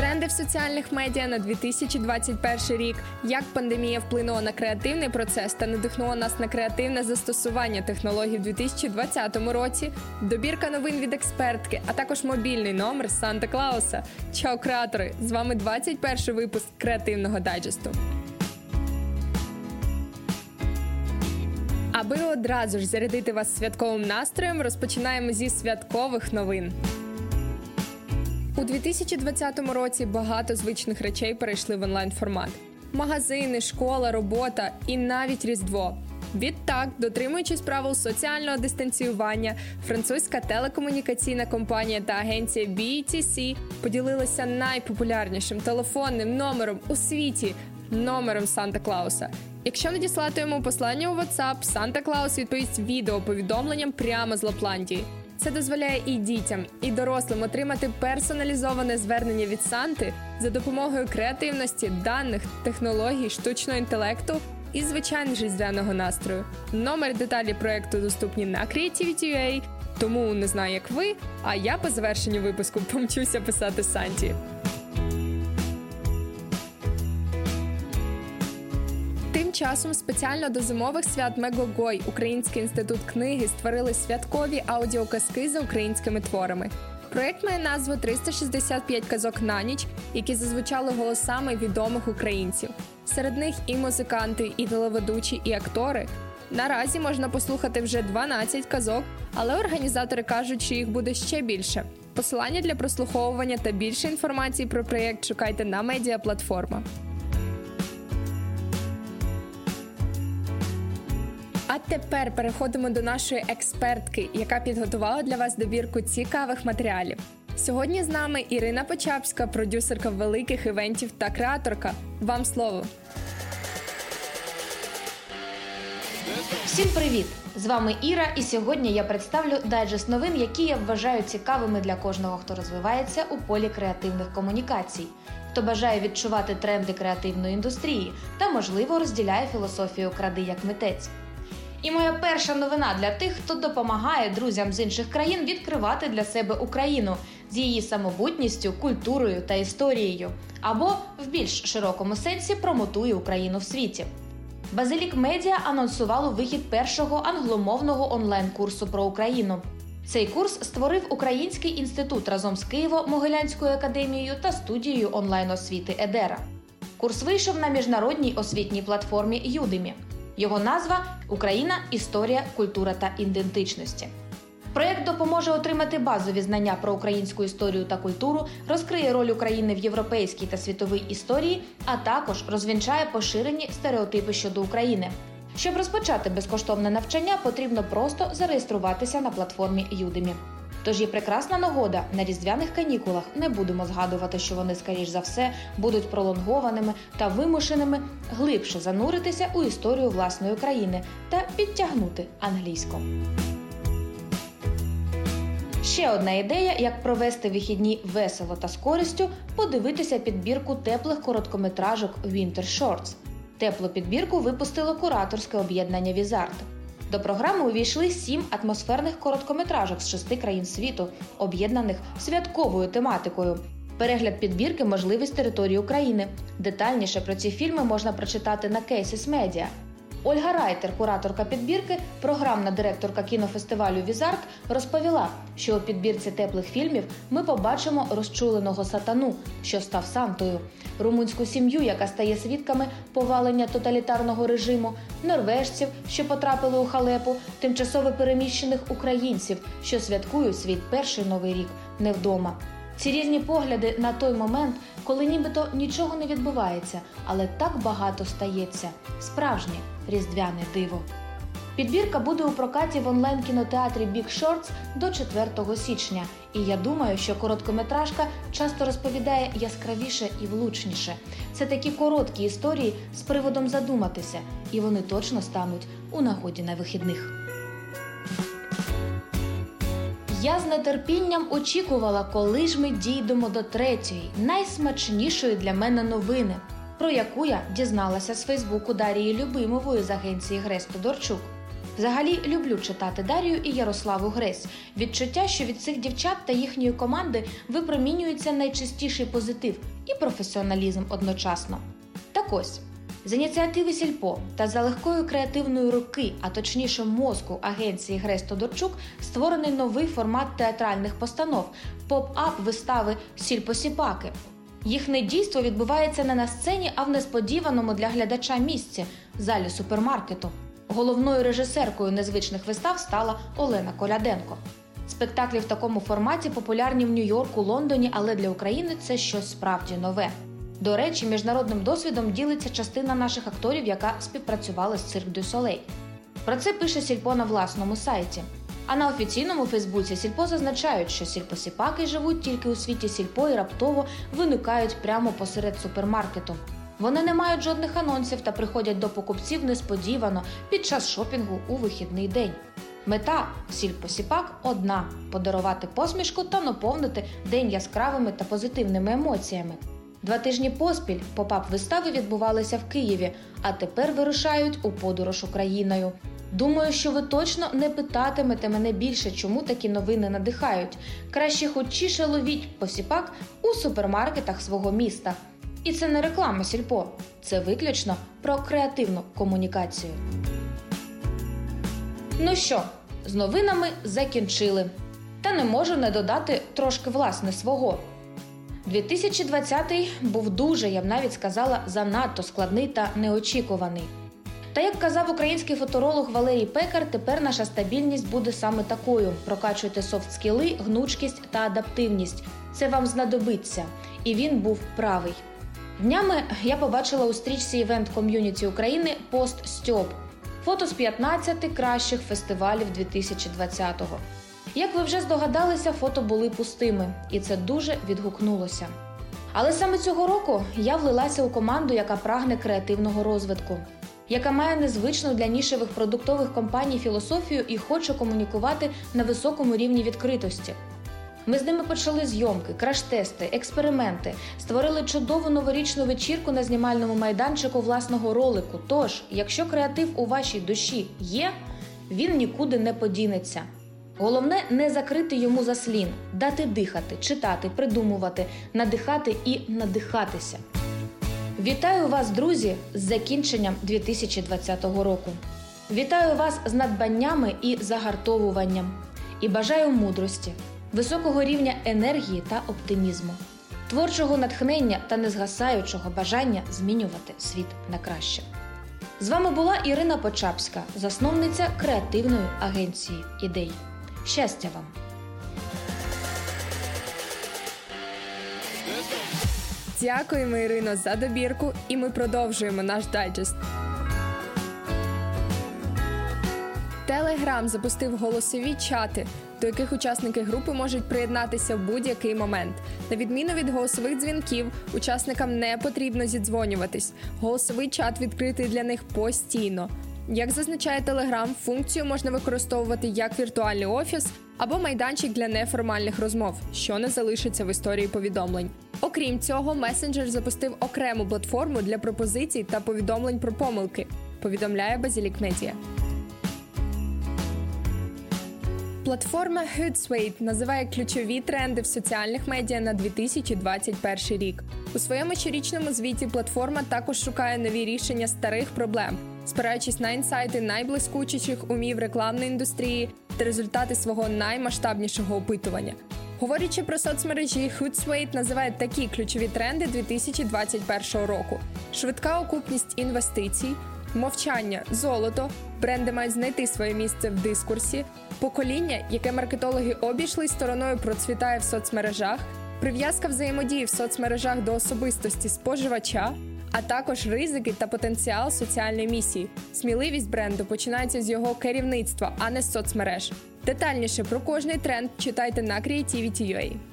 тренди в соціальних медіа на 2021 рік, як пандемія вплинула на креативний процес та надихнула нас на креативне застосування технологій в 2020 році, добірка новин від експертки, а також мобільний номер Санта Клауса. Чао, креатори! З вами 21 випуск креативного дайджесту. Аби одразу ж зарядити вас святковим настроєм, розпочинаємо зі святкових новин. У 2020 році багато звичних речей перейшли в онлайн формат: магазини, школа, робота і навіть різдво. Відтак, дотримуючись правил соціального дистанціювання, французька телекомунікаційна компанія та агенція BTC поділилися найпопулярнішим телефонним номером у світі номером Санта Клауса. Якщо надіслати йому послання у WhatsApp, Санта Клаус відповість відеоповідомленням прямо з Лапландії. Це дозволяє і дітям, і дорослим отримати персоналізоване звернення від Санти за допомогою креативності, даних, технологій, штучного інтелекту і звичайно різдвяного настрою. Номер деталі проекту доступні на Creativity.ua, тому не знаю, як ви. А я по завершенню випуску помчуся писати Санті. Часом спеціально до зимових свят Мегогой Український інститут книги створили святкові аудіоказки за українськими творами. Проект має назву «365 казок на ніч, які зазвучали голосами відомих українців. Серед них і музиканти, і телеведучі, і актори. Наразі можна послухати вже 12 казок, але організатори кажуть, що їх буде ще більше. Посилання для прослуховування та більше інформації про проєкт шукайте на медіаплатформах. Тепер переходимо до нашої експертки, яка підготувала для вас добірку цікавих матеріалів. Сьогодні з нами Ірина Почапська, продюсерка великих івентів та креаторка. Вам слово. Всім привіт! З вами Іра, і сьогодні я представлю дайджест новин, які я вважаю цікавими для кожного, хто розвивається у полі креативних комунікацій, хто бажає відчувати тренди креативної індустрії та, можливо, розділяє філософію кради як митець. І моя перша новина для тих, хто допомагає друзям з інших країн відкривати для себе Україну з її самобутністю, культурою та історією, або в більш широкому сенсі промотує Україну в світі. Базилік Медіа анонсувало вихід першого англомовного онлайн-курсу про Україну. Цей курс створив Український інститут разом з Києво-Могилянською академією та студією онлайн-освіти Едера. Курс вийшов на міжнародній освітній платформі Юдемі. Його назва Україна, історія, культура та ідентичності. Проєкт допоможе отримати базові знання про українську історію та культуру, розкриє роль України в європейській та світовій історії, а також розвінчає поширені стереотипи щодо України. Щоб розпочати безкоштовне навчання, потрібно просто зареєструватися на платформі Udemy. Тож є прекрасна нагода на різдвяних канікулах. Не будемо згадувати, що вони, скоріш за все, будуть пролонгованими та вимушеними глибше зануритися у історію власної країни та підтягнути англійську. Ще одна ідея, як провести вихідні весело та з користю, подивитися підбірку теплих короткометражок Winter Shorts. Теплу підбірку випустило кураторське об'єднання Візарт. До програми увійшли сім атмосферних короткометражок з шести країн світу, об'єднаних святковою тематикою. Перегляд підбірки можливість території України. Детальніше про ці фільми можна прочитати на Кейсіс Медіа. Ольга Райтер, кураторка підбірки, програмна директорка кінофестивалю Візарт, розповіла, що у підбірці теплих фільмів ми побачимо розчуленого сатану, що став Сантою, румунську сім'ю, яка стає свідками повалення тоталітарного режиму, норвежців, що потрапили у халепу, тимчасово переміщених українців, що святкують свій перший новий рік не вдома. Ці різні погляди на той момент, коли нібито нічого не відбувається, але так багато стається справжнє різдвяне диво. Підбірка буде у прокаті в онлайн-кінотеатрі Big Shorts до 4 січня. І я думаю, що короткометражка часто розповідає яскравіше і влучніше. Це такі короткі історії з приводом задуматися, і вони точно стануть у нагоді на вихідних. Я з нетерпінням очікувала, коли ж ми дійдемо до третьої, найсмачнішої для мене новини, про яку я дізналася з Фейсбуку Дарії Любимової з агенції Грес Тодорчук. Взагалі люблю читати Дарію і Ярославу Гресь. Відчуття, що від цих дівчат та їхньої команди випромінюється найчистіший позитив і професіоналізм одночасно. Так ось. З ініціативи Сільпо та за легкою креативної руки, а точніше мозку агенції Гресь Тодорчук, створений новий формат театральних постанов поп-ап вистави Сільпосіпаки. Їхнє дійство відбувається не на сцені, а в несподіваному для глядача місці залі супермаркету. Головною режисеркою незвичних вистав стала Олена Коляденко. Спектаклі в такому форматі популярні в Нью-Йорку, Лондоні, але для України це щось справді нове. До речі, міжнародним досвідом ділиться частина наших акторів, яка співпрацювала з Цирк Дю Солей. Про це пише Сільпо на власному сайті. А на офіційному Фейсбуці Сільпо зазначають, що сільпосіпаки живуть тільки у світі сільпо і раптово виникають прямо посеред супермаркету. Вони не мають жодних анонсів та приходять до покупців несподівано під час шопінгу у вихідний день. Мета сільпосіпак одна подарувати посмішку та наповнити день яскравими та позитивними емоціями. Два тижні поспіль попап вистави відбувалися в Києві, а тепер вирушають у подорож Україною. Думаю, що ви точно не питатимете мене більше, чому такі новини надихають. Краще хочіше ловіть посіпак у супермаркетах свого міста. І це не реклама сільпо, це виключно про креативну комунікацію. Ну що, з новинами закінчили. Та не можу не додати трошки власне свого. 2020 був дуже, я б навіть сказала, занадто складний та неочікуваний. Та як казав український фоторолог Валерій Пекар, тепер наша стабільність буде саме такою: прокачуйте софт-скіли, гнучкість та адаптивність. Це вам знадобиться. І він був правий. Днями я побачила у стрічці Івент Ком'юніті України пост Стьоп фото з 15 кращих фестивалів 2020-го. Як ви вже здогадалися, фото були пустими, і це дуже відгукнулося. Але саме цього року я влилася у команду, яка прагне креативного розвитку, яка має незвичну для нішевих продуктових компаній філософію і хоче комунікувати на високому рівні відкритості. Ми з ними почали зйомки, краш-тести, експерименти, створили чудову новорічну вечірку на знімальному майданчику власного ролику. Тож, якщо креатив у вашій душі є, він нікуди не подінеться. Головне не закрити йому заслін, дати дихати, читати, придумувати, надихати і надихатися. Вітаю вас, друзі, з закінченням 2020 року. Вітаю вас з надбаннями і загартовуванням. І бажаю мудрості, високого рівня енергії та оптимізму, творчого натхнення та незгасаючого бажання змінювати світ на краще. З вами була Ірина Почапська, засновниця креативної агенції ідей. Щастя вам! Дякуємо, Ірино, за добірку, і ми продовжуємо наш дайджест. Телеграм запустив голосові чати, до яких учасники групи можуть приєднатися в будь-який момент. На відміну від голосових дзвінків, учасникам не потрібно зідзвонюватись. Голосовий чат відкритий для них постійно. Як зазначає Телеграм, функцію можна використовувати як віртуальний офіс або майданчик для неформальних розмов, що не залишиться в історії повідомлень. Окрім цього, месенджер запустив окрему платформу для пропозицій та повідомлень про помилки. Повідомляє Базілік Медіа. Платформа Hootsuite називає ключові тренди в соціальних медіа на 2021 рік. У своєму щорічному звіті платформа також шукає нові рішення старих проблем, спираючись на інсайти найблискучіших умів рекламної індустрії та результати свого наймасштабнішого опитування. Говорячи про соцмережі, Hootsuite називає такі ключові тренди 2021 року: швидка окупність інвестицій, мовчання, золото, бренди мають знайти своє місце в дискурсі, покоління, яке маркетологи обійшли стороною, процвітає в соцмережах, прив'язка взаємодії в соцмережах до особистості споживача. А також ризики та потенціал соціальної місії. Сміливість бренду починається з його керівництва, а не з соцмереж. Детальніше про кожний тренд читайте на Creativity.ua.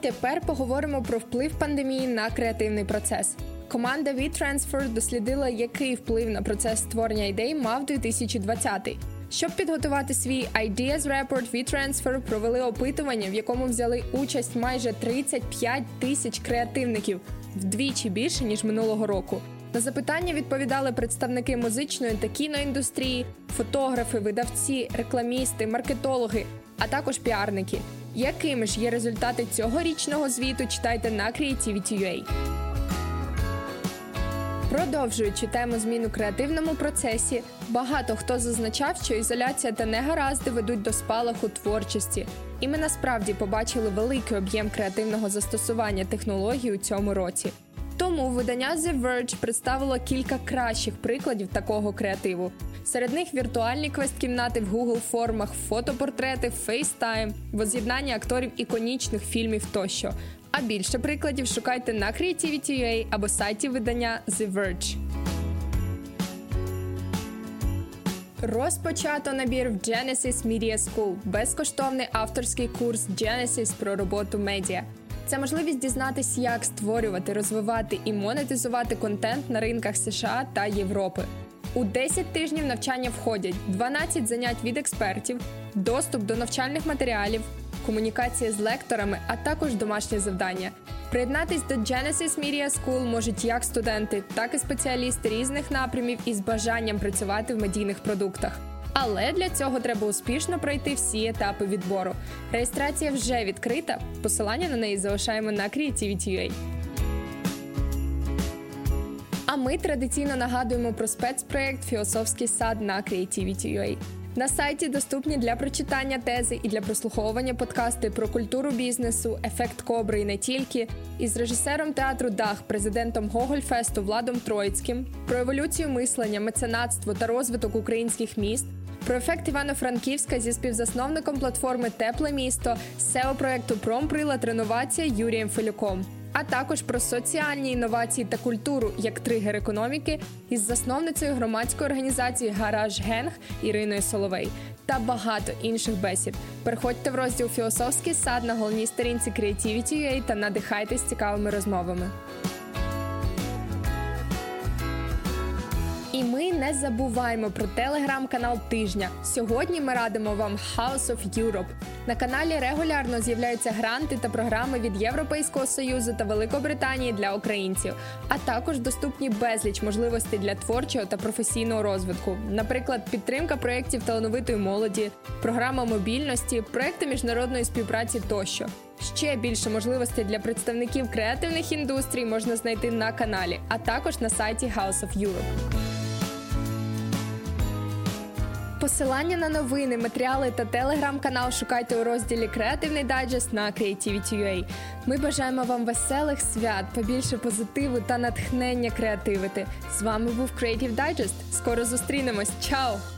тепер поговоримо про вплив пандемії на креативний процес. Команда WeTransfer дослідила, який вплив на процес створення ідей мав 2020 Щоб підготувати свій Ideas Report, WeTransfer провели опитування, в якому взяли участь майже 35 тисяч креативників вдвічі більше ніж минулого року. На запитання відповідали представники музичної та кіноіндустрії, фотографи, видавці, рекламісти, маркетологи, а також піарники. Якими ж є результати цьогорічного звіту? Читайте на Creativity.ua. Продовжуючи тему змін у креативному процесі, багато хто зазначав, що ізоляція та негаразди ведуть до спалаху творчості, і ми насправді побачили великий об'єм креативного застосування технологій у цьому році. Тому видання The Verge представило кілька кращих прикладів такого креативу. Серед них віртуальні квест-кімнати в Google формах, фотопортрети, FaceTime, воз'єднання акторів іконічних фільмів тощо. А більше прикладів шукайте на Creativity.ua або сайті видання The Verge. Розпочато набір в Genesis Media School – безкоштовний авторський курс Genesis про роботу медіа. Це можливість дізнатися, як створювати, розвивати і монетизувати контент на ринках США та Європи. У 10 тижнів навчання входять 12 занять від експертів, доступ до навчальних матеріалів, комунікація з лекторами, а також домашні завдання. Приєднатись до Genesis Media School можуть як студенти, так і спеціалісти різних напрямів із бажанням працювати в медійних продуктах. Але для цього треба успішно пройти всі етапи відбору. Реєстрація вже відкрита. Посилання на неї залишаємо на Creativity.ua. А ми традиційно нагадуємо про спецпроєкт Філософський сад на Creativity.ua. На сайті доступні для прочитання тези і для прослуховування подкасти про культуру бізнесу, ефект кобри і не тільки, із режисером театру Дах, президентом Гогольфесту Владом Троїцьким, про еволюцію мислення, меценатство та розвиток українських міст. Про ефект Івано-Франківська зі співзасновником платформи Тепле місто, seo проекту Промприлад Реновація Юрієм Фелюком а також про соціальні інновації та культуру як тригер економіки із засновницею громадської організації Гараж Генг Іриною Соловей та багато інших бесід. Переходьте в розділ Філософський сад на головній сторінці Creativity.ua та надихайтесь цікавими розмовами. І ми не забуваємо про телеграм-канал тижня. Сьогодні ми радимо вам House of Europe. На каналі регулярно з'являються гранти та програми від Європейського союзу та Великобританії для українців, а також доступні безліч можливостей для творчого та професійного розвитку, наприклад, підтримка проєктів талановитої молоді, програма мобільності, проекти міжнародної співпраці тощо. Ще більше можливостей для представників креативних індустрій можна знайти на каналі, а також на сайті House of Europe. Посилання на новини, матеріали та телеграм-канал шукайте у розділі Креативний дайджест на Creativity.ua. Ми бажаємо вам веселих свят, побільше позитиву та натхнення креативити. З вами був Creative Digest. Скоро зустрінемось. Чао!